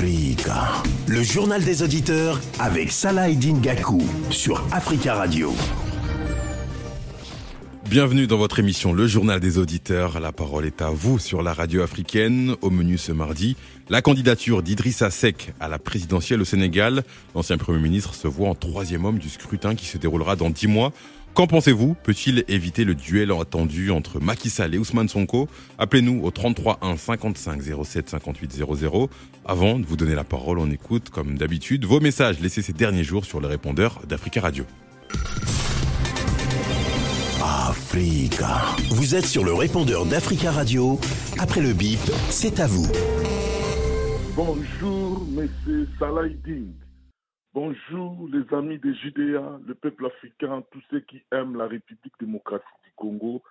Le journal des auditeurs avec Salah Gakou sur Africa Radio. Bienvenue dans votre émission Le Journal des auditeurs. La parole est à vous sur la radio africaine. Au menu ce mardi, la candidature d'Idrissa Seck à la présidentielle au Sénégal. L'ancien Premier ministre se voit en troisième homme du scrutin qui se déroulera dans dix mois. Qu'en pensez-vous Peut-il éviter le duel attendu entre Macky Sall et Ousmane Sonko Appelez-nous au 33 1 55 07 58 00. Avant de vous donner la parole, on écoute, comme d'habitude, vos messages laissés ces derniers jours sur le répondeur d'Africa Radio. Africa. Vous êtes sur le répondeur d'Africa Radio. Après le bip, c'est à vous. Bonjour, monsieur Salah Bonjour les amis des Judéa, le peuple africain, tous ceux qui aiment la République démocratique du Congo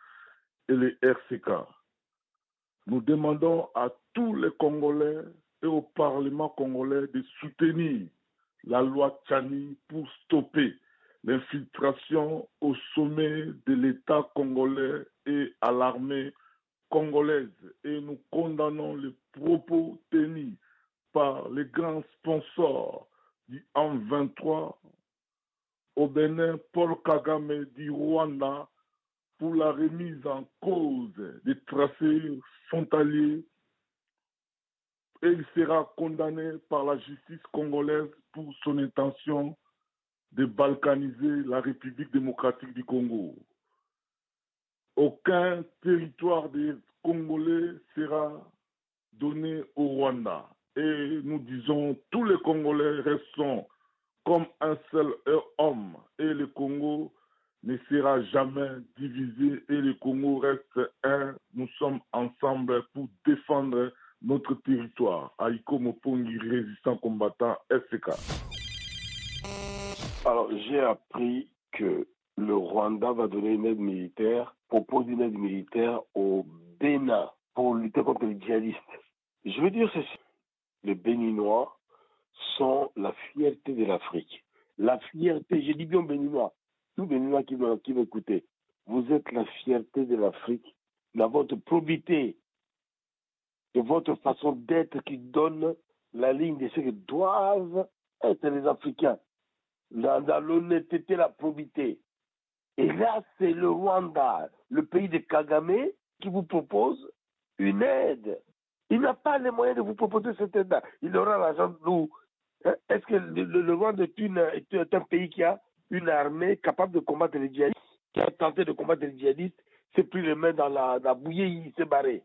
et les RCK. Nous demandons à tous les Congolais et au Parlement congolais de soutenir la loi Tchani pour stopper l'infiltration au sommet de l'État congolais et à l'armée congolaise. Et nous condamnons les propos tenus par les grands sponsors du M23 au Bénin, Paul Kagame du Rwanda pour la remise en cause des tracés frontaliers et il sera condamné par la justice congolaise pour son intention de balkaniser la République démocratique du Congo. Aucun territoire des Congolais sera donné au Rwanda et nous disons tous les Congolais restons comme un seul homme et le Congo ne sera jamais divisé et le Congo reste un. Nous sommes ensemble pour défendre notre territoire. Aïko Mopongi, résistant combattant SK. Alors, j'ai appris que le Rwanda va donner une aide militaire, propose une aide militaire au Bénin pour lutter contre les djihadistes. Je veux dire ceci les Béninois sont la fierté de l'Afrique. La fierté, je dis bien Béninois, tous Béninois qui m'écoutez, vous êtes la fierté de l'Afrique, dans votre probité, de votre façon d'être qui donne la ligne de ce que doivent être les Africains, dans l'honnêteté, la probité. Et là, c'est le Rwanda, le pays de Kagame, qui vous propose une aide il n'a pas les moyens de vous proposer cette aide-là. Il aura l'argent de nous. Hein? Est-ce que le, Rwanda est, un pays qui a une armée capable de combattre les djihadistes, qui a tenté de combattre les djihadistes, s'est pris les mains dans la, bouillée, il s'est barré.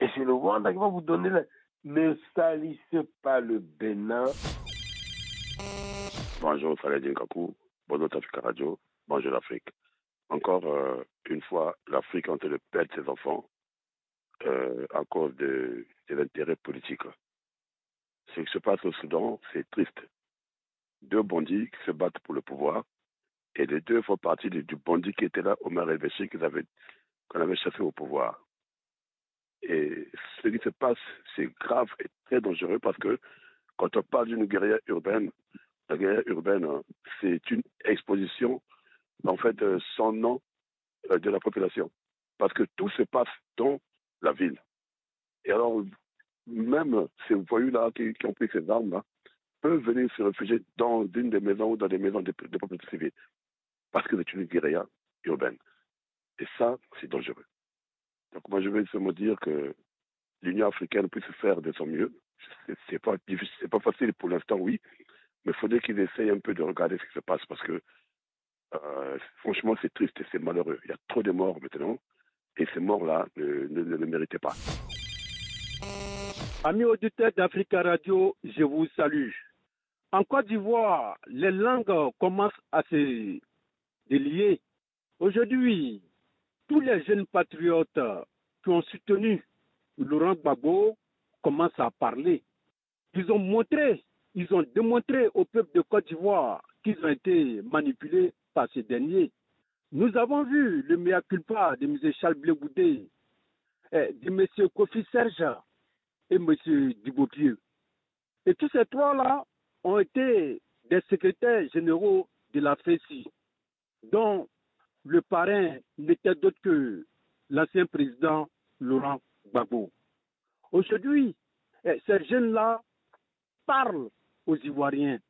Et c'est le Rwanda qui va vous donner la... Ne salissez pas le Bénin. Bonjour, Saladin Kakou. Bonjour, Africa Radio. Bonjour, l'Afrique. Encore euh, une fois, l'Afrique en train de perdre ses enfants euh, cause de, l'intérêt politique. Ce qui se passe au Soudan, c'est triste. Deux bandits qui se battent pour le pouvoir, et les deux font partie du bandit qui était là, Omar El-Béchir, qu'on avait, avait chassé au pouvoir. Et ce qui se passe, c'est grave et très dangereux parce que quand on parle d'une guerre urbaine, la guerre urbaine, c'est une exposition, en fait, euh, sans nom euh, de la population. Parce que tout se passe dans la ville. Et alors, même ces voyous-là qui, ont pris ces armes-là peuvent venir se réfugier dans une des maisons ou dans des maisons de, de propriété civile. Parce que c'est une guérilla urbaine. Et ça, c'est dangereux. Donc moi, je vais me dire que l'Union africaine puisse faire de son mieux. C'est pas c'est pas facile pour l'instant, oui, mais il faudrait qu'ils essayent un peu de regarder ce qui se passe parce que euh, franchement, c'est triste et c'est malheureux. Il y a trop de morts maintenant. Et ces morts-là ne, le méritaient pas. Amis auditeurs d'Africa Radio, je vous salue. En Côte d'Ivoire, les langues commencent à se délier. Aujourd'hui, tous les jeunes patriotes qui ont soutenu Laurent Gbagbo commencent à parler. Ils ont montré, ils ont démontré au peuple de Côte d'Ivoire qu'ils ont été manipulés par ces derniers. Nous avons vu le mea culpa de M. Charles Blegoudé, eh, de M. Kofi Serge et M. Dubopieux. Et tous ces trois-là ont été des secrétaires généraux de la FECI, dont le parrain n'était d'autre que l'ancien président Laurent Gbagbo. Aujourd'hui, eh, ces jeunes-là parle aux Ivoiriens.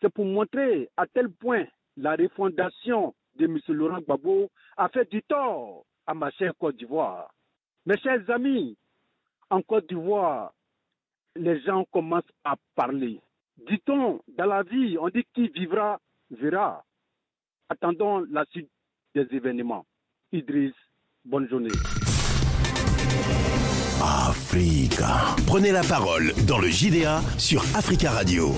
C'est pour montrer à tel point la refondation de M. Laurent Gbagbo a fait du tort à ma chère Côte d'Ivoire. Mes chers amis, en Côte d'Ivoire, les gens commencent à parler. Dit-on, dans la vie, on dit qui vivra, verra. Attendons la suite des événements. Idriss, bonne journée. Africa. Prenez la parole dans le JDA sur Africa Radio.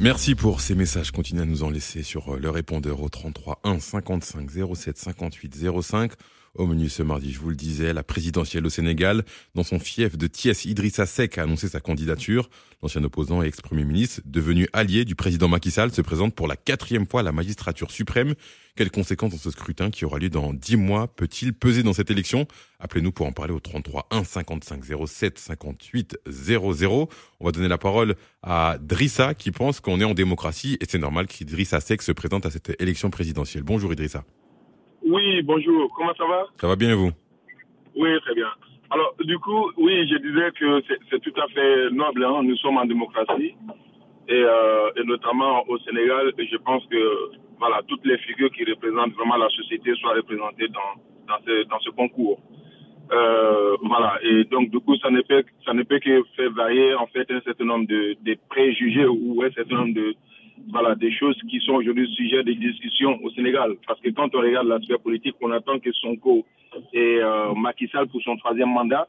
Merci pour ces messages. Continuez à nous en laisser sur le répondeur au 33 1 55 07 58 05. Au menu ce mardi, je vous le disais, la présidentielle au Sénégal. Dans son fief de Thiès, Idrissa Seck a annoncé sa candidature. L'ancien opposant et ex-premier ministre, devenu allié du président Macky Sall, se présente pour la quatrième fois à la magistrature suprême. Quelles conséquences dans ce scrutin qui aura lieu dans dix mois peut-il peser dans cette élection? Appelez-nous pour en parler au 33 1 55 07 58 00. On va donner la parole à Drissa qui pense qu'on est en démocratie et c'est normal qu'Idrissa Seck se présente à cette élection présidentielle. Bonjour Idrissa. Oui, bonjour. Comment ça va? Ça va bien et vous? Oui, très bien. Alors, du coup, oui, je disais que c'est tout à fait noble. Hein. Nous sommes en démocratie. Et, euh, et, notamment au Sénégal, je pense que voilà, toutes les figures qui représentent vraiment la société soient représentées dans, dans, ce, dans ce concours. Euh, voilà, et donc du coup, ça ne peut, ça ne peut que faire varier en fait un certain nombre de, de préjugés ou un certain nombre de, voilà, des choses qui sont aujourd'hui sujet de discussion au Sénégal. Parce que quand on regarde l'aspect politique, on attend que Sonko et euh, Macky Sall pour son troisième mandat.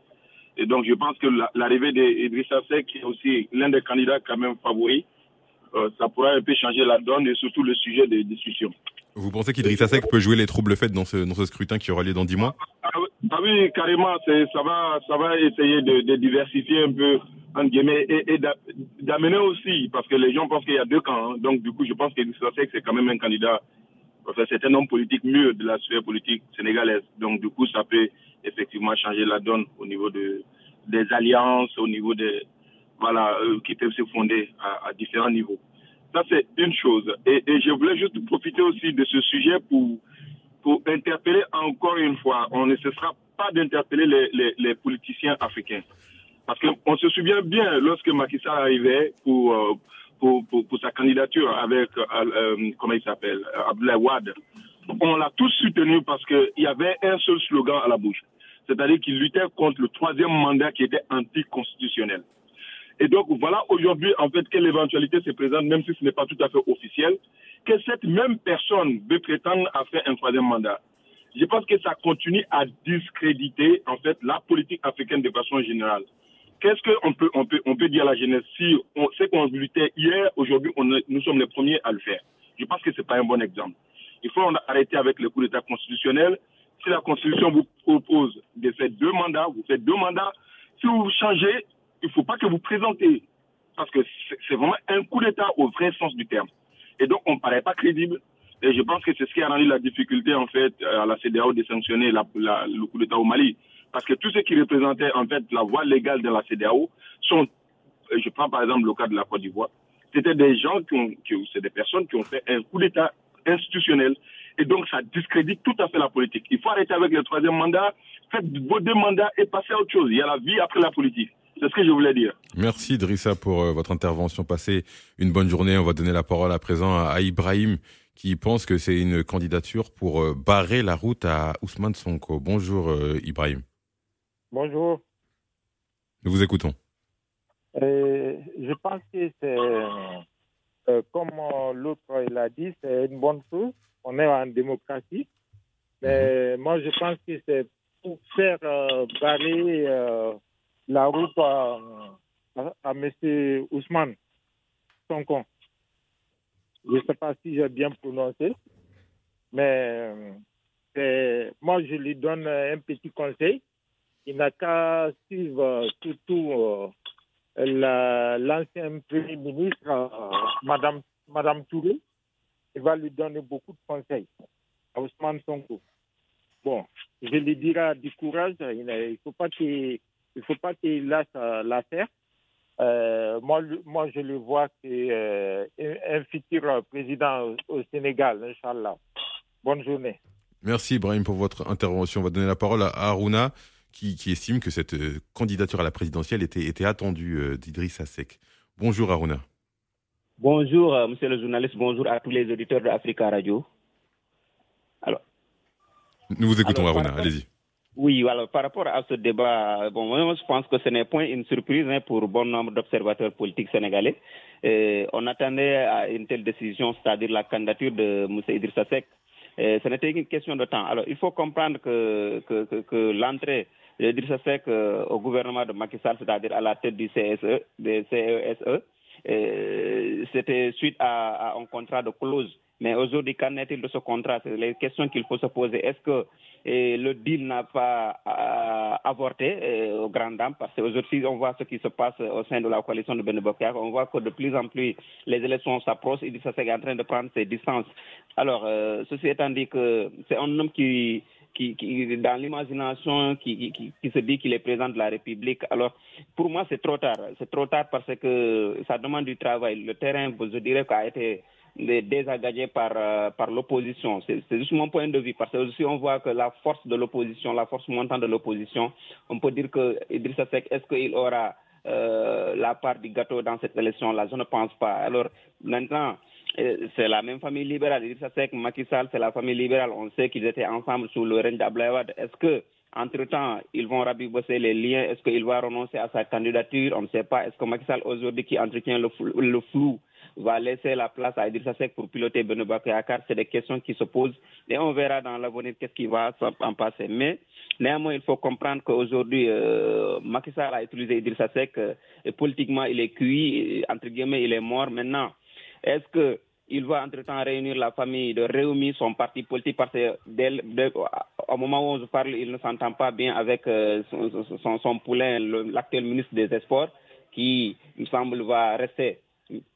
Et donc, je pense que l'arrivée d'Idrissa Seck, qui est aussi l'un des candidats quand même favoris, euh, ça pourrait un peu changer la donne et surtout le sujet des discussions. Vous pensez qu'Idrissa Seck peut jouer les troubles faits dans ce, dans ce scrutin qui aura lieu dans dix mois? Ah, ah, oui, carrément. Ça va, ça va essayer de, diversifier un peu entre et, d'amener aussi, parce que les gens pensent qu'il y a deux camps. Hein. Donc, du coup, je pense que c'est quand même un candidat, enfin, c'est un homme politique mieux de la sphère politique sénégalaise. Donc, du coup, ça peut effectivement changer la donne au niveau de, des alliances, au niveau des, voilà, euh, qui peuvent se fonder à, différents niveaux. Ça, c'est une chose. Et, je voulais juste profiter aussi de ce sujet pour, pour interpeller encore une fois, on ne cessera pas d'interpeller les, les, politiciens africains. Parce qu'on se souvient bien, lorsque Macky Sall arrivait pour, euh, pour, pour, sa candidature avec, euh, euh, comment il s'appelle, Abdoulaye Wade, on l'a tous soutenu parce qu'il y avait un seul slogan à la bouche. C'est-à-dire qu'il luttait contre le troisième mandat qui était anticonstitutionnel. Et donc voilà aujourd'hui en fait quelle éventualité se présente, même si ce n'est pas tout à fait officiel, que cette même personne veut prétendre à faire un troisième mandat. Je pense que ça continue à discréditer en fait la politique africaine de façon générale. Qu'est-ce qu'on peut, on peut, on peut dire à la jeunesse Si on sait qu'on luttait hier, aujourd'hui, nous sommes les premiers à le faire? Je pense que ce n'est pas un bon exemple. Il faut arrêter avec le coup d'État constitutionnel. Si la Constitution vous propose de faire deux mandats, vous faites deux mandats. Si vous changez, il ne faut pas que vous présentez. Parce que c'est vraiment un coup d'État au vrai sens du terme. Et donc, on ne paraît pas crédible. Et je pense que c'est ce qui a rendu la difficulté, en fait, à la CDAO de sanctionner le coup d'État au Mali. Parce que tous ceux qui représentaient en fait la voie légale de la CDAO sont, je prends par exemple le cas de la Côte d'Ivoire, c'était des gens qui ont, c'est des personnes qui ont fait un coup d'État institutionnel. Et donc, ça discrédite tout à fait la politique. Il faut arrêter avec le troisième mandat, faites vos deux mandats et passez à autre chose. Il y a la vie après la politique. C'est ce que je voulais dire. Merci Drissa pour euh, votre intervention. Passez une bonne journée. On va donner la parole à présent à, Ibrahim qui pense que c'est une candidature pour euh, barrer la route à Ousmane Sonko. Bonjour euh, Ibrahim. Bonjour. Nous vous écoutons. Euh, je pense que c'est, euh, comme l'autre l'a dit, c'est une bonne chose. On est en démocratie. Mais mhm. moi, je pense que c'est pour faire euh, barrer la route à, à, M. Ousmane Sonko. Je ne sais pas si j'ai bien prononcé, mais moi, je lui donne un petit conseil il n'a qu'à suivre surtout euh, l'ancien Premier ministre, euh, Madame, Madame Touré. Il va lui donner beaucoup de conseils à Ousmane Sonko. Bon, je lui dirai du courage. Il ne faut pas qu'il faut pas qu'il lâche euh, l'affaire. Euh, moi, moi, je le vois que un futur président au, Sénégal, Inch'Allah. Bonne journée. Merci Ibrahim pour votre intervention. On va donner la parole à Aruna qui, qui estiment que cette euh, candidature à la présidentielle était, était attendue euh, d'Idriss Seck. Bonjour Aruna. Bonjour, euh, monsieur le journaliste, bonjour à tous les auditeurs de Africa Radio. Alors, Nous vous écoutons Alors, Aruna, allez-y. Oui, voilà, par rapport à ce débat, bon, moi, je pense que ce n'est point une surprise hein, pour bon nombre d'observateurs politiques sénégalais. Euh, on attendait à une telle décision, c'est-à-dire la candidature de M. Idrissa Seck. Euh, ce n'était qu'une question de temps. Alors, il faut comprendre que, que, que, que l'entrée d'Idrissa Seck euh, au gouvernement de Macky Sall, c'est-à-dire à la tête du CSE, des CESE, euh, c'était suite à, à un contrat de clause. Mais aujourd'hui, qu'en est-il de ce contrat? C'est les questions qu'il faut se poser. Est-ce que eh, le deal n'a pas euh, avorté eh, aux grandes dames Parce qu'aujourd'hui, on voit ce qui se passe au sein de la coalition de Benebokar. On voit que de plus en plus, les élections s'approchent. Seck est en train de prendre ses distances. Alors, euh, ceci étant dit que c'est un homme qui, dans l'imagination, qui, qui se dit qu'il est président de la République. Alors, pour moi, c'est trop tard. C'est trop tard parce que ça demande du travail. Le terrain, je dirais, a été désengagé par, euh, par l'opposition. C'est juste mon point de vue. Parce que aussi, on voit que la force de l'opposition, la force montante de l'opposition, on peut dire que Idrissa Seck, est-ce qu'il aura euh, la part du gâteau dans cette élection-là? Je ne pense pas. Alors, maintenant, euh, c'est la même famille libérale. Idrissa Seck, Macky Sall, c'est la famille libérale. On sait qu'ils étaient ensemble sous le règne d'Ablaïwad. Est-ce que entre-temps, ils vont rabibosser les liens? Est-ce qu'il va renoncer à sa candidature? On ne sait pas. Est-ce que Macky Sall, aujourd'hui, qui entretient le le flou, va laisser la place à Idrissa Seck pour piloter Benoît Bakayakar C'est des questions qui se posent et on verra dans l'avenir qu'est-ce qui va en passer. Mais néanmoins, il faut comprendre qu'aujourd'hui, euh, Macky Sall a utilisé Idrissa Seck euh, et politiquement, il est cuit, entre guillemets, il est mort. Maintenant, est-ce que il va entre-temps réunir la famille de Réumi, son parti politique, parce que dès, au moment où on se parle, il ne s'entend pas bien avec euh, son, son, son poulain, l'actuel ministre des Sports, qui, il me semble, va rester,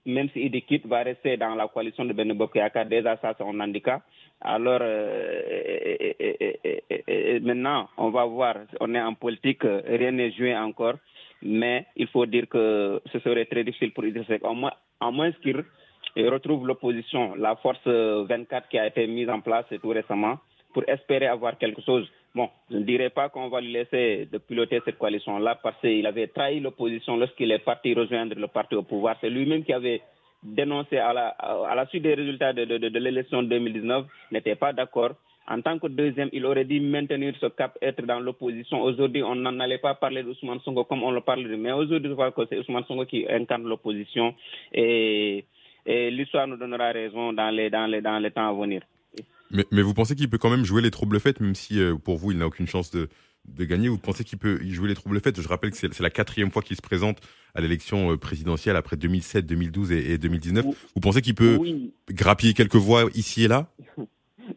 même si quitte, va rester dans la coalition de Benebo Kayaka. Déjà, ça, c'est un handicap. Alors, euh, maintenant, on va voir, on est en politique, rien n'est joué encore, mais il faut dire que ce serait très difficile pour Idriss Seck, à moins, qu'il et retrouve l'opposition, la force 24 qui a été mise en place tout récemment, pour espérer avoir quelque chose. Bon, je ne dirais pas qu'on va lui laisser de piloter cette coalition-là parce qu'il avait trahi l'opposition lorsqu'il est parti rejoindre le parti au pouvoir. C'est lui-même qui avait dénoncé à la, suite des résultats de, de, de, de l'élection 2019, n'était pas d'accord. En tant que deuxième, il aurait dû maintenir ce cap, être dans l'opposition. Aujourd'hui, on n'en allait pas parler d'Ousmane Sonko comme on le parle, mais aujourd'hui, c'est Ousmane Sonko qui incarne l'opposition et l'histoire nous donnera raison dans les temps à venir. Mais, mais vous pensez qu'il peut quand même jouer les troubles faits, même si euh, pour vous il n'a aucune chance de, de gagner? Vous pensez qu'il peut jouer les troubles faits Je rappelle que c'est la quatrième fois qu'il se présente à l'élection présidentielle après 2007, 2012 et, et 2019. Oui. Vous pensez qu'il peut oui. grappiller quelques voix ici et là?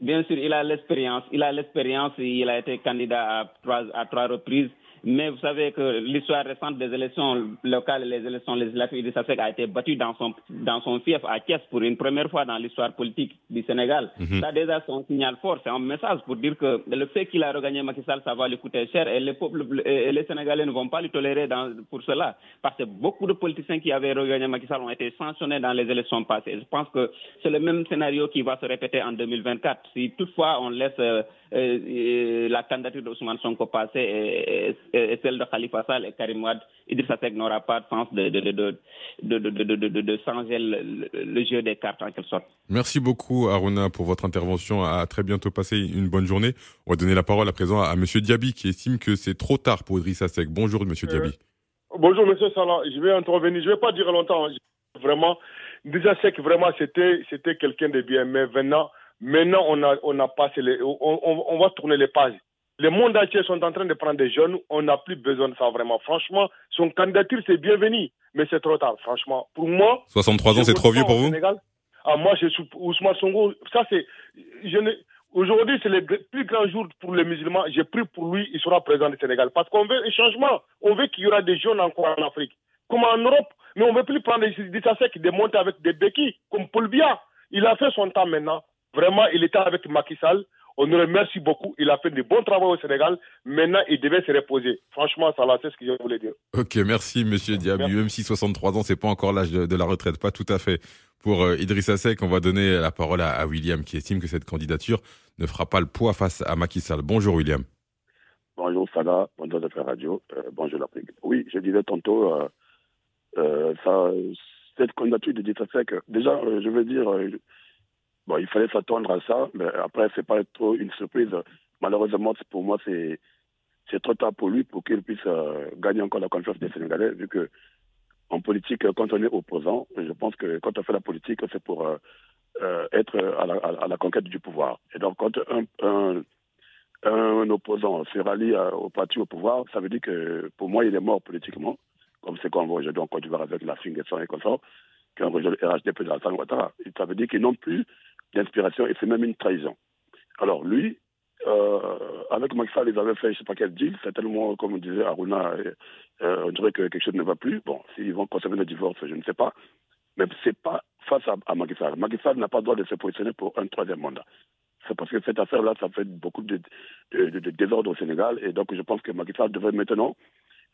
Bien sûr, il a l'expérience. Il a l'expérience. Il a été candidat à trois, à trois reprises. Mais vous savez que l'histoire récente des élections locales et les élections législatives, Idrissa Seck a été battu dans son, dans son fief à Thiès pour une première fois dans l'histoire politique du Sénégal. Mm -hmm. Ça déjà c'est un signal fort, c'est un message pour dire que le fait qu'il a regagné Macky Sall, ça va lui coûter cher et les, peuples, et les Sénégalais ne vont pas lui tolérer dans, pour cela. Parce que beaucoup de politiciens qui avaient regagné Macky Sall ont été sanctionnés dans les élections passées. Je pense que c'est le même scénario qui va se répéter en 2024. Si toutefois on laisse euh, la candidature d'Ousmane Sonko passer et, et, et, celle de Khalifa Sall et Karim Wad, Idrissa Seck n'aura pas de sens de, de, de, de, de, de, de changer le, le, jeu des cartes en quelque sorte. Merci beaucoup Aruna pour votre intervention. À très bientôt. Passez une bonne journée. On va donner la parole à présent à Monsieur Diaby qui estime que c'est trop tard pour Idrissa Seck. Bonjour Monsieur euh, Diaby. Bonjour Monsieur Salah. Je vais intervenir. Je vais pas dire longtemps. Vraiment, Idrissa Seck vraiment c'était c'était quelqu'un de bien. Mais maintenant Maintenant, on a, on a passé les, on, on, on, va tourner les pages. Le monde entier sont en train de prendre des jeunes. On n'a plus besoin de ça vraiment. Franchement, son candidature, c'est bienvenu. Mais c'est trop tard, franchement. Pour moi. 63 ans, c'est trop vieux pour vous? Sénégal. Ah, moi, je suis Ousmane Sonko. Ça, c'est, je ne, aujourd'hui, c'est le plus grand jour pour les musulmans. J'ai pris pour lui, il sera président du Sénégal. Parce qu'on veut un changement. On veut qu'il y aura des jeunes encore en Afrique. Comme en Europe. Mais on ne veut plus prendre des dictateurs qui démontent avec des béquilles, comme Paul Biya. Il a fait son temps maintenant. Vraiment, il était avec Macky Sall. On le remercie beaucoup. Il a fait de bons travaux au Sénégal. Maintenant, il devait se reposer. Franchement, ça là, c'est ce que je voulais dire. Ok, merci, monsieur Diaby. Même si 63 ans, c'est pas encore l'âge de, de, la retraite. Pas tout à fait. Pour euh, Idrissa Seck, on va donner la parole à, à, William, qui estime que cette candidature ne fera pas le poids face à Macky Sall. Bonjour, William. bonjour Salah, bonjour de Radio, euh, bonjour l'Afrique. Oui, je disais tantôt, euh, euh, ça, cette candidature de Ditsasek, déjà, je veux dire, bon, il fallait s'attendre à ça, mais après, c'est pas trop une surprise. Malheureusement, pour moi, c'est trop tard pour lui pour qu'il puisse gagner encore la confiance des Sénégalais, vu que en politique, quand on est opposant, je pense que quand on fait la politique, c'est pour être à la, à la, conquête du pouvoir. Et donc, quand un, un opposant se rallie au parti au pouvoir, ça veut dire que pour moi, il est mort politiquement, comme c'est qu'on voit aujourd'hui en Côte d'Ivoire avec la Fingesson et consorts, qu'un rejoint le RHDP de Hassan Ouattara. Ça veut dire qu'ils n'ont plus d'inspiration et c'est même une trahison. Alors lui, euh, avec Macky ils avaient fait je ne sais pas quel deal, certainement, comme on disait Aruna, euh, on dirait que quelque chose ne va plus. Bon, s'ils vont conserver le divorce, je ne sais pas. Mais ce n'est pas face à, à Macky n'a pas le droit de se positionner pour un troisième mandat c'est parce que cette affaire-là, ça fait beaucoup de, désordre au Sénégal. Et donc, je pense que Macky devrait maintenant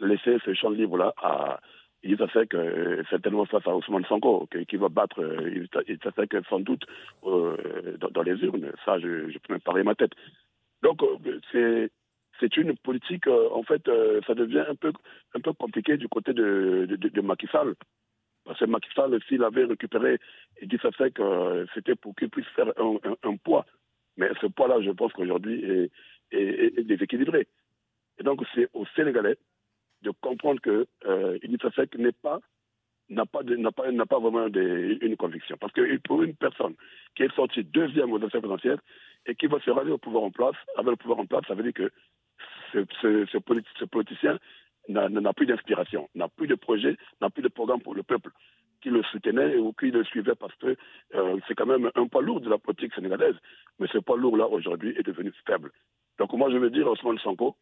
laisser ce champ libre-là à Issa Seck, euh, certainement face à Ousmane Sanko, qui, va battre euh, Issa Seck sans doute euh, dans, les urnes. Ça, je, je peux même parier ma tête. Donc, c'est c'est une politique, en fait, ça devient un peu, un peu compliqué du côté de, de, de Macky Sall. Parce que Macky Sall, s'il avait récupéré Issa Seck, c'était pour qu'il puisse faire un poids mais ce poids-là, je pense qu'aujourd'hui, est, est, déséquilibré. Et donc, c'est aux Sénégalais de comprendre que euh, n'est pas n'a pas, pas, pas vraiment une conviction. Parce que pour une personne qui est sortie deuxième aux élections présidentielles et qui va se rallier au pouvoir en place, avec le pouvoir en place, ça veut dire que ce, ce, politicien n'a plus d'inspiration, n'a plus de projet, n'a plus de programme pour le peuple qui le soutenait ou qui le suivait parce que euh, c'est quand même un poids lourd de la politique sénégalaise. Mais ce poids lourd-là, aujourd'hui, est devenu faible. Donc moi, je veux dire Ousmane Sanko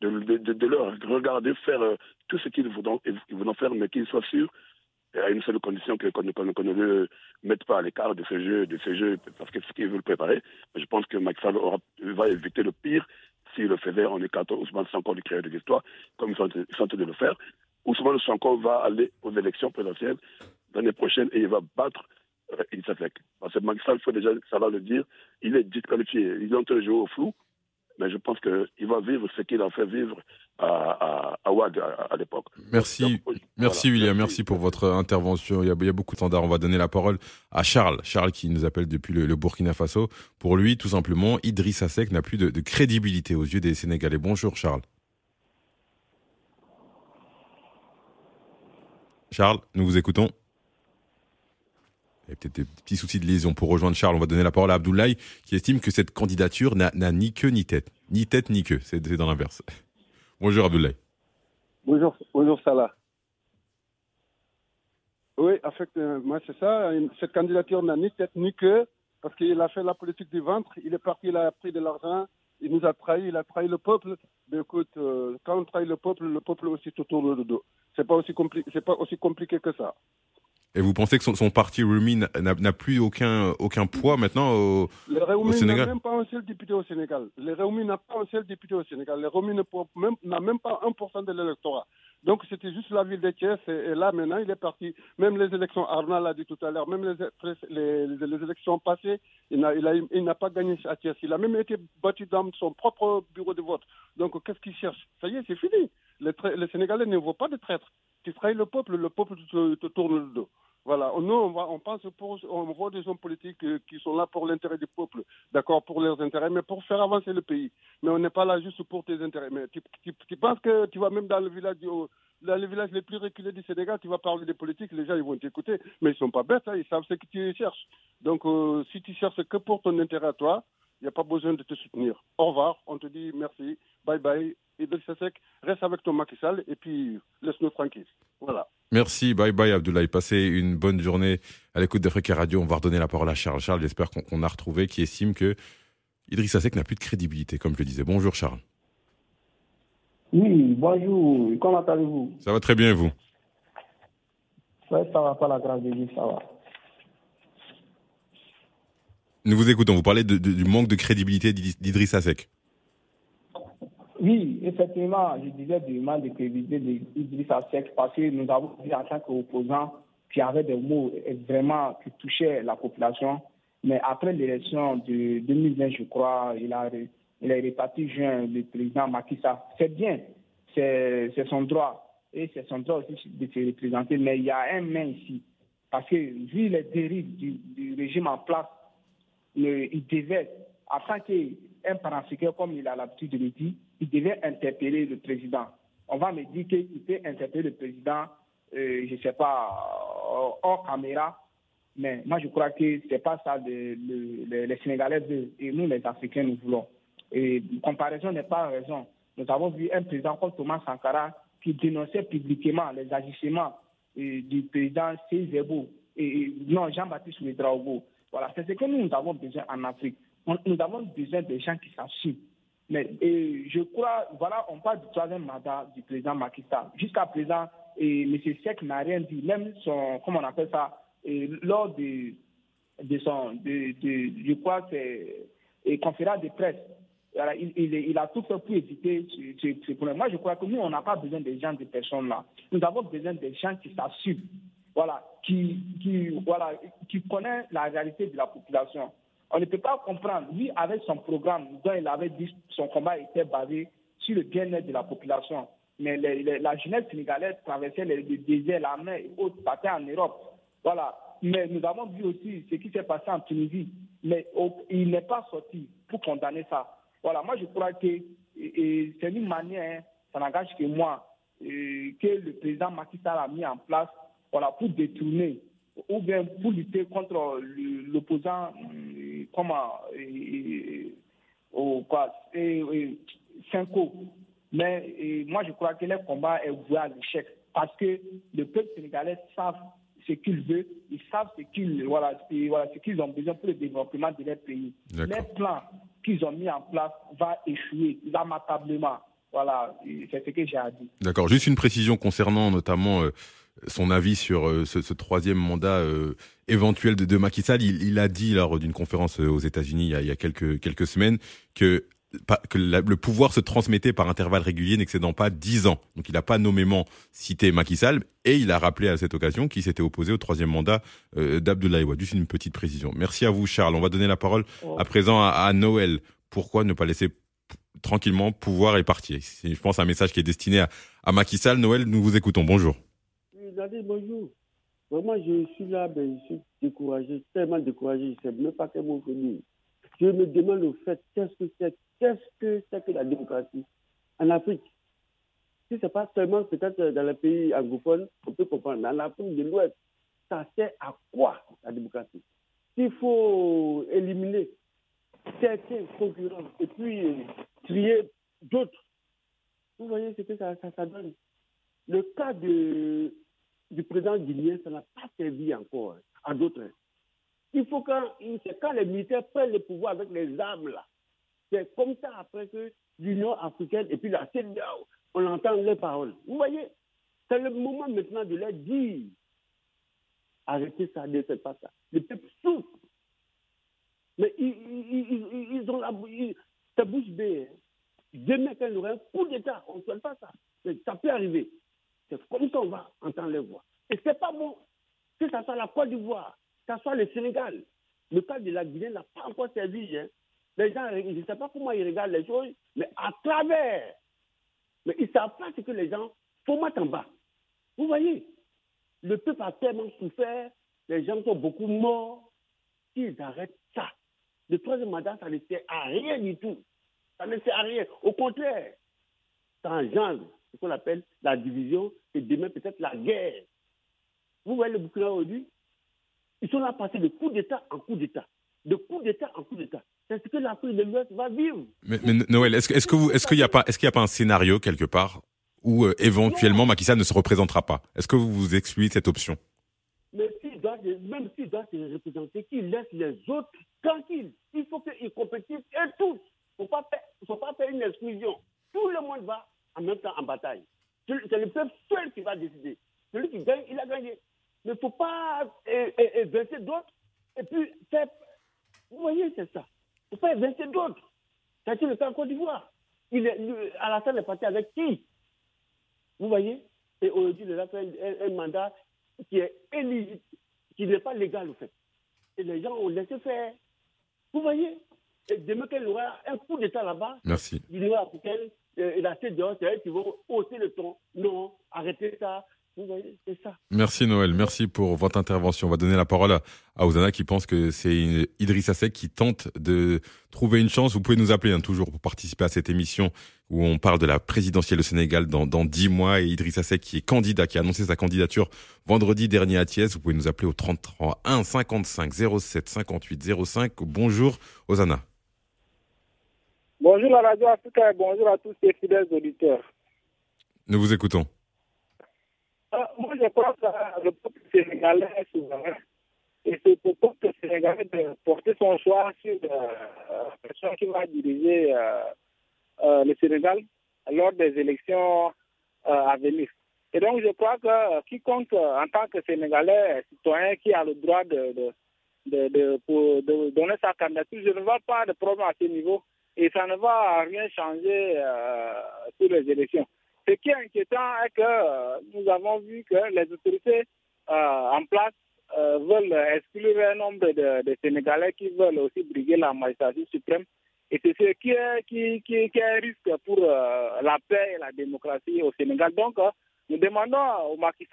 de, de, de, leur regarder faire euh, tout ce qu'ils voudront, voudront faire, mais qu'ils soient sûrs à une seule condition qu'on ne le mette pas à l'écart de ce jeu, de ce jeu, parce que ce qu'ils veulent préparer. je pense que Macky va éviter le pire s'il le faisait en écartant Ousmane Sanko du créer de l'histoire, comme ils sont, en train de le faire. Ousmane Sanko va aller aux élections présidentielles l'année prochaine et il va battre euh, Parce que Macky il faut déjà, va le dire, il est disqualifié. Ils ont joué au flou, mais je pense qu'il va vivre ce qu'il a fait vivre à, à, Ouad à, l'époque. Merci, merci William, merci. pour votre intervention. Il y, a, il y, a, beaucoup de standards. On va donner la parole à Charles. Charles qui nous appelle depuis le, Burkina Faso. Pour lui, tout simplement, Idriss Seck n'a plus de, de crédibilité aux yeux des Sénégalais. Bonjour Charles. Charles, nous vous écoutons. Il y a peut-être des petits soucis de liaison. Pour rejoindre Charles, on va donner la parole à Abdoulaye, qui estime que cette candidature n'a ni queue ni tête. Ni tête ni queue. C'est dans l'inverse. Bonjour Abdoulaye. Bonjour, bonjour Salah. Oui, en fait, euh, moi c'est ça. Cette candidature n'a ni tête ni queue parce qu'il a fait la politique du ventre. Il est parti, il a pris de l'argent, il nous a trahi, il a trahi le peuple. Mais écoute, euh, quand on trahit le peuple, le peuple aussi te tourne le dos. C'est pas c'est pas aussi compliqué que ça. Et vous pensez que son, parti Rumi n'a plus aucun, aucun poids maintenant au, le Sénégal n'a même pas un seul député au Sénégal. Le Réumi n'a pas un seul député au Sénégal. Le Réumi n'a même, pas 1% de l'électorat. Donc c'était juste la ville de Thiès et, là maintenant il est parti. Même les élections, Arnaud l'a dit tout à l'heure, même les, élections passées, il n'a pas gagné à Thiès. Il a même été battu dans son propre bureau de vote. Donc qu'est-ce qu'il cherche? Ça y est, c'est fini. Les, Sénégalais ne voient pas de traître. Tu trahis le peuple, le peuple te tourne le dos. Voilà, nous, on, pense on voit des hommes politiques euh, qui sont là pour l'intérêt du peuple, d'accord, pour leurs intérêts, mais pour faire avancer le pays. Mais on n'est pas là juste pour tes intérêts. Mais tu, penses que tu vas même dans le village dans les villages les plus reculés du Sénégal, tu vas parler des politiques, les gens ils vont t'écouter, mais ils sont pas bêtes, hein, ils savent ce que tu cherches. Donc euh, si tu cherches que pour ton intérêt à toi, il n'y a pas besoin de te soutenir. Au revoir, on te dit merci, bye bye, Idriss Seck, reste avec ton Macky et puis laisse-nous tranquilles. Voilà. Merci, bye bye Abdoulaye. Passez une bonne journée à l'écoute d'Africa Radio. On va redonner la parole à Charles. Charles, j'espère qu'on a retrouvé, qui estime que Idriss Seck n'a plus de crédibilité, comme je le disais. Bonjour Charles. Oui, bonjour. Comment allez-vous? Ça va très bien, vous? Oui, ça va pas la grâce de Dieu, ça va. Nous vous écoutons. Vous parlez du manque de crédibilité d'Idriss Seck. Oui, effectivement, je disais du manque de crédibilité d'Idrissa Seck parce que nous avons vu en tant qu'opposants qui avait des mots vraiment qui touchaient la population. Mais après l'élection de 2020, je crois, il a, il a réparti juin le président Macky Sall. C'est bien, c'est son droit. Et c'est son droit aussi de se représenter. Mais il y a un mais ici. Parce que vu les dérives du, régime en place, il devait, afin qu'un panafricain, comme il a l'habitude de le dire, il devait interpeller le président. On va me dire qu'il peut interpeller le président, euh, je ne sais pas, hors caméra, mais moi je crois que ce n'est pas ça que les Sénégalais veulent et nous les Africains nous voulons. Et comparaison n'est pas raison. Nous avons vu un président comme Thomas Sankara qui dénonçait publiquement les agissements euh, du président Cézebo et non Jean-Baptiste Ouedraogo. Voilà, c'est ce que nous, nous avons besoin en Afrique. nous avons besoin de gens qui s'assument. Mais et je crois, voilà, on parle du troisième mandat du président Macky. Jusqu'à présent, et M. Sek n'a rien dit, même son, comment on appelle ça, lors de, de son, de, de, c'est conférence de presse il, a tout fait pour éviter ce, ce, problème. Moi, je crois que nous, on n'a pas besoin des gens, de personnes là. Nous avons besoin des gens qui s'assument, voilà, qui, qui, voilà, qui connaissent la réalité de la population. On ne peut pas comprendre. Lui, avec son programme, dont il avait dit son combat était basé sur le bien-être de la population. Mais la jeunesse sénégalaise traversait le, désert, la mer et autres, partait en Europe. Voilà. Mais nous avons vu aussi ce qui s'est passé en Tunisie. Mais il n'est pas sorti pour condamner ça. Voilà, moi je crois que c'est une manière, ça n'engage que moi, que le président Macky Sall a mis en place voilà, pour détourner ou bien pour lutter contre l'opposant, euh, comment, au quoi, Cinco. Mais moi je crois que le combat est voué à l'échec parce que le peuple sénégalais savent ce qu'ils veulent, ils savent ce qu'ils voilà, voilà, ce qu'ils ont besoin pour le développement de leur pays. Les plans qu'ils ont mis en place va échouer lamentablement. Voilà, c'est ce que j'ai à dire. D'accord. Juste une précision concernant notamment euh, son avis sur euh, ce, troisième mandat euh, éventuel de, de Macky Sall. Il, a dit lors d'une conférence aux États-Unis il, il, y a quelques quelques semaines que que le pouvoir se transmettait par intervalles réguliers n'excédant pas 10 ans. Donc il n'a pas nommément cité Macky Sall et il a rappelé à cette occasion qu'il s'était opposé au troisième mandat euh, d'Abdoulaye Wade. Juste une petite précision. Merci à vous Charles. On va donner la parole à présent à, Noël. Pourquoi ne pas laisser tranquillement pouvoir et partir C'est je pense un message qui est destiné à, à Macky Sall. Noël, nous vous écoutons. Bonjour. Oui, bonjour. Moi, je suis là, ben, je suis découragé, tellement découragé, je ne sais même pas quel mot venir. Je me demande au fait, qu'est-ce que c'est Qu'est-ce que c'est que la démocratie en Afrique? Si ce n'est pas seulement peut-être dans les pays anglophones, on peut comprendre. Mais en Afrique de l'Ouest, ça sert à quoi la démocratie? S'il faut éliminer certains concurrents et puis trier d'autres, vous voyez ce que ça, ça, donne. Le cas de, du président guinéen, ça n'a pas servi encore à d'autres. Il faut quand, c'est quand les militaires prennent le pouvoir avec les armes là, c'est comme ça après que l'Union africaine et puis la CEDEAO, on entend les paroles. Vous voyez, c'est le moment maintenant de leur dire arrêtez ça, ne faites pas ça. Le peuple souffre. Mais ils, ils, ils, ont la bouche bée. Hein. Demain, quand il y aura un coup d'État, on ne souhaite pas ça. Mais ça peut arriver. C'est comme ça qu'on va entendre les voix. Et ce n'est pas bon. Que ça soit la Côte d'Ivoire, que ça soit le Sénégal, le cas de la Guinée n'a pas encore servi. Hein. Les gens, je ne sais pas comment ils regardent les choses, mais à travers. Mais ils ne savent pas ce que les gens font en bas. Vous voyez, le peuple a tellement souffert, les gens sont beaucoup morts. S'ils arrêtent ça, le troisième mandat, ça ne sert à rien du tout. Ça ne sert à rien. Au contraire, ça engendre ce qu'on appelle la division et demain peut-être la guerre. Vous voyez le Burkina aujourd'hui? Ils sont là passés de coup d'État en coup d'État. De coup d'État en coup d'État c'est ce que l'Afrique de l'Ouest va vivre. Mais, Noël, est-ce est que est-ce qu'il n'y a pas, qu'il a pas un scénario quelque part où euh, éventuellement Macky Sall ne se représentera pas? Est-ce que vous vous excluez cette option? Mais doit, même s'il doit se représenter, qu'il laisse les autres tranquilles. Il faut qu'ils compétissent et tous. Il ne faut pas faire une exclusion. Tout le monde va en même temps en bataille. C'est le peuple seul qui va décider. Celui qui gagne, il a gagné. Il ne faut pas évincer d'autres et puis faire. Vous voyez, c'est ça. Il faut évincer d'autres. C'est le cas en Côte d'Ivoire. Il est, Alassane est parti avec qui? Vous voyez? Et aujourd'hui, il a fait un, mandat qui est qui n'est pas légal, en fait. Et les gens ont laissé faire. Vous voyez? Et demain qu'il y aura un coup d'État là-bas, Merci. l'Union africaine euh, et la CEDEAO, c'est eux qui vont hausser le ton. Non, arrêtez ça. C'est ça. Merci Noël, merci pour votre intervention. On va donner la parole à, à Ozana qui pense que c'est Idrissa Seck qui tente de trouver une chance. Vous pouvez nous appeler hein, toujours pour participer à cette émission où on parle de la présidentielle au Sénégal dans dans dix mois et Idrissa Seck qui est candidat, qui a annoncé sa candidature vendredi dernier à Thiès. Vous pouvez nous appeler au 33 1 55 07 58 05. Bonjour Ozana. Bonjour la radio Africa et bonjour à tous les fidèles auditeurs. Nous vous écoutons. Moi, je crois que euh, le peuple sénégalais souverain. Et c'est au peuple sénégalais de porter son choix sur euh, la personne qui va diriger euh, euh, le Sénégal lors des élections à venir. Et donc, je crois que quiconque, en tant que Sénégalais, citoyen qui a le droit de, donner sa candidature, je ne vois pas de problème à ce niveau. Et ça ne va rien changer sur les élections. Ce qui est inquiétant est que euh, nous avons vu que les autorités euh, en place euh, veulent exclure un nombre de, Sénégalais qui veulent aussi briguer la magistrature suprême. Et c'est ce qui est, qui, qui, qui est un risque pour la paix et la démocratie au Sénégal. Donc, nous demandons au Macky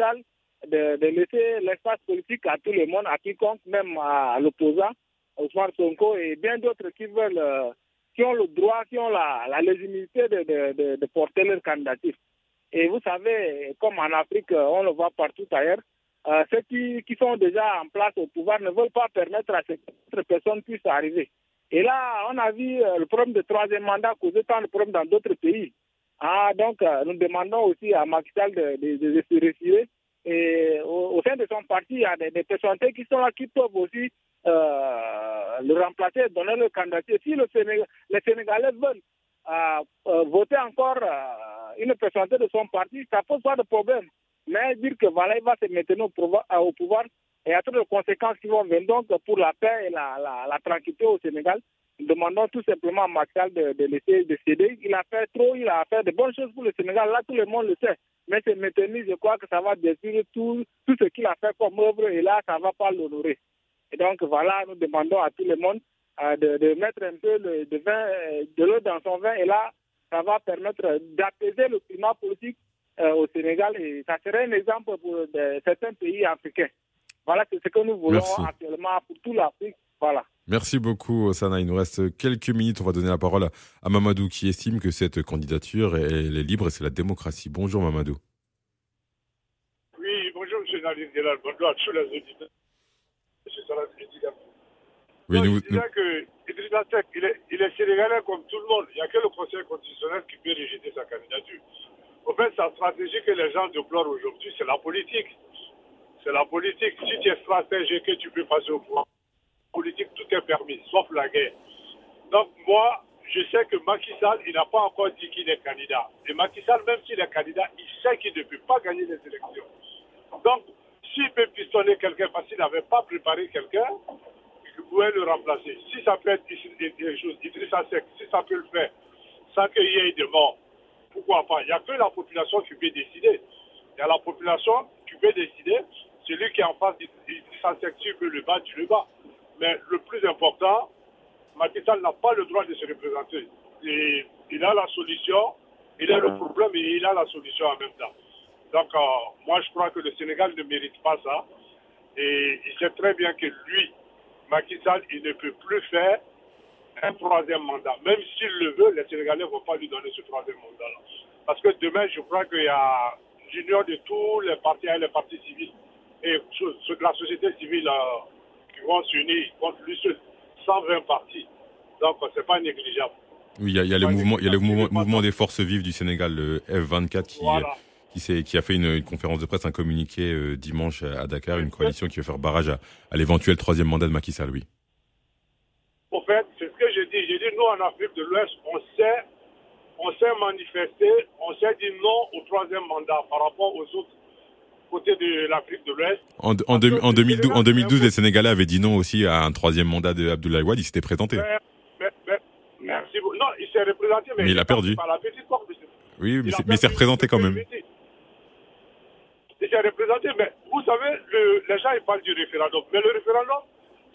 de, laisser l'espace politique à tout le monde, à quiconque, même à, à l'opposant, Ousmane Sonko et bien d'autres qui veulent, qui ont le droit, qui ont la, légitimité de, porter leur candidature. Et vous savez, comme en Afrique, on le voit partout ailleurs, euh, ceux qui, sont déjà en place au pouvoir ne veulent pas permettre à ces personnes puissent arriver. Et là, on a vu euh, le problème de troisième mandat causer tant de problèmes dans d'autres pays. Ah, donc, euh, nous demandons aussi à Macky de, de se retirer. Et au, sein de son parti, il y a des, des personnalités qui sont là qui peuvent aussi euh, le remplacer, donner le candidature. Si le les Sénégalais veulent euh, euh, voter encore une personnalité de son parti, ça pose pas de problème. Mais dire que il va se maintenir au pouvoir, au pouvoir et a trop de conséquences qui vont venir. Donc, pour la paix et la, la tranquillité au Sénégal, nous demandons tout simplement à Sall de, de laisser de céder. Il a fait trop, il a fait de bonnes choses pour le Sénégal. Là, tout le monde le sait. Mais c'est maintenu, je crois que ça va détruire tout, tout ce qu'il a fait comme œuvre et là, ça ne va pas l'honorer. Et donc, voilà, nous demandons à tout le monde euh, de, de mettre un peu le, de, vin, euh, de l'eau dans son vin et là, ça va permettre d'apaiser le climat politique euh, au Sénégal et ça serait un exemple pour de- certains pays africains. Voilà, c'est ce que nous voulons Merci. actuellement pour toute l'Afrique. Voilà. Merci beaucoup, Sana. Il nous reste quelques minutes. On va donner la parole à- Mamadou qui estime que cette candidature, elle est libre et c'est la démocratie. Bonjour, Mamadou. Oui, bonjour, M. Nadir Delal. Bonjour à tous les auditeurs. M. Salah. Oui, nous, je que Idrissa Seck, il est, il est sénégalais comme tout le monde. Il n'y a que le Conseil constitutionnel qui peut rejeter sa candidature. Au fait, sa stratégie que les gens déplorent aujourd'hui, c'est la politique. C'est la politique. Si tu es stratège et que tu peux passer au pouvoir, politique, tout est permis, sauf la guerre. Donc, moi, je sais que Macky Sall, il n'a pas encore dit qu'il est candidat. Et Macky Sall, même s'il est candidat, il sait qu'il ne peut pas gagner les élections. Donc, s'il peut pistonner quelqu'un parce qu'il n'avait pas préparé quelqu'un, il pouvait le remplacer. Si ça peut être des choses, Idrissa Seck, si ça peut le faire, sans qu'il y ait de morts, pourquoi pas? Il n'y a que la population qui peut décider. Il y a la population qui peut décider. Celui qui est en face d'Idrissa Seck, s'il veut le bas, tu le bats. Mais le plus important, Macky Sall n'a pas le droit de se représenter. Et il a la solution, il a le problème et il a la solution en même temps. Donc, euh, moi, je crois que le Sénégal ne mérite pas ça. Et il sait très bien que lui, Macky Sall, il ne peut plus faire un troisième mandat. Même s'il le veut, les Sénégalais ne vont pas lui donner ce troisième mandat-là. Parce que demain, je crois qu'il y a l'union de tous les partis et les partis civils et de la société civile euh, qui vont s'unir contre lui seul. 120 partis. Donc, c'est pas négligeable. oui, il y a, il y a le mouvement, y a le mouvement, mouvement des forces vives du Sénégal, le F24, qui, Voilà. qui, s'est- qui a fait une, une conférence de presse, un communiqué euh, dimanche à Dakar, une coalition qui veut faire barrage à, à l'éventuel troisième mandat de Macky Sall, oui. Au fait, c'est ce que je dis. Je dis, nous, en Afrique de l'Ouest, on sait, on sait manifester, on sait dire non au troisième mandat par rapport aux autres côtés de l'Afrique de l'Ouest. En, en, deux- en 2012, en 2012, les Sénégalais avaient dit non aussi à un troisième mandat de Abdoulaye Wade, il s'était présenté. Mais, mais- mais- merci beaucoup. Non, il s'est représenté, mais, il a perdu. Par la petite porte, monsieur. Oui, mais Il perdu, représenté quand même. Il s'est représenté, mais vous savez, le- les gens ils parlent du référendum. Mais le référendum,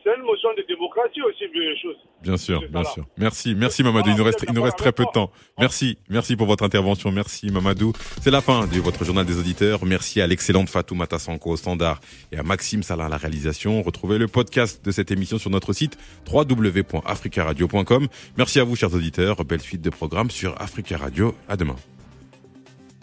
c'est une motion de démocratie aussi, les choses. Bien sûr, bien sûr. Merci, merci Mamadou. Il nous reste, il nous reste très peu de temps. Merci, merci pour votre intervention. Merci Mamadou. C'est la fin de votre journal des auditeurs. Merci à l'excellente Fatoumata Sanko au standard et à Maxime Salah à la réalisation. Retrouvez le podcast de cette émission sur notre site www.africaradio.com. Merci à vous, chers auditeurs. Belle suite de programmes sur Africa Radio. À demain.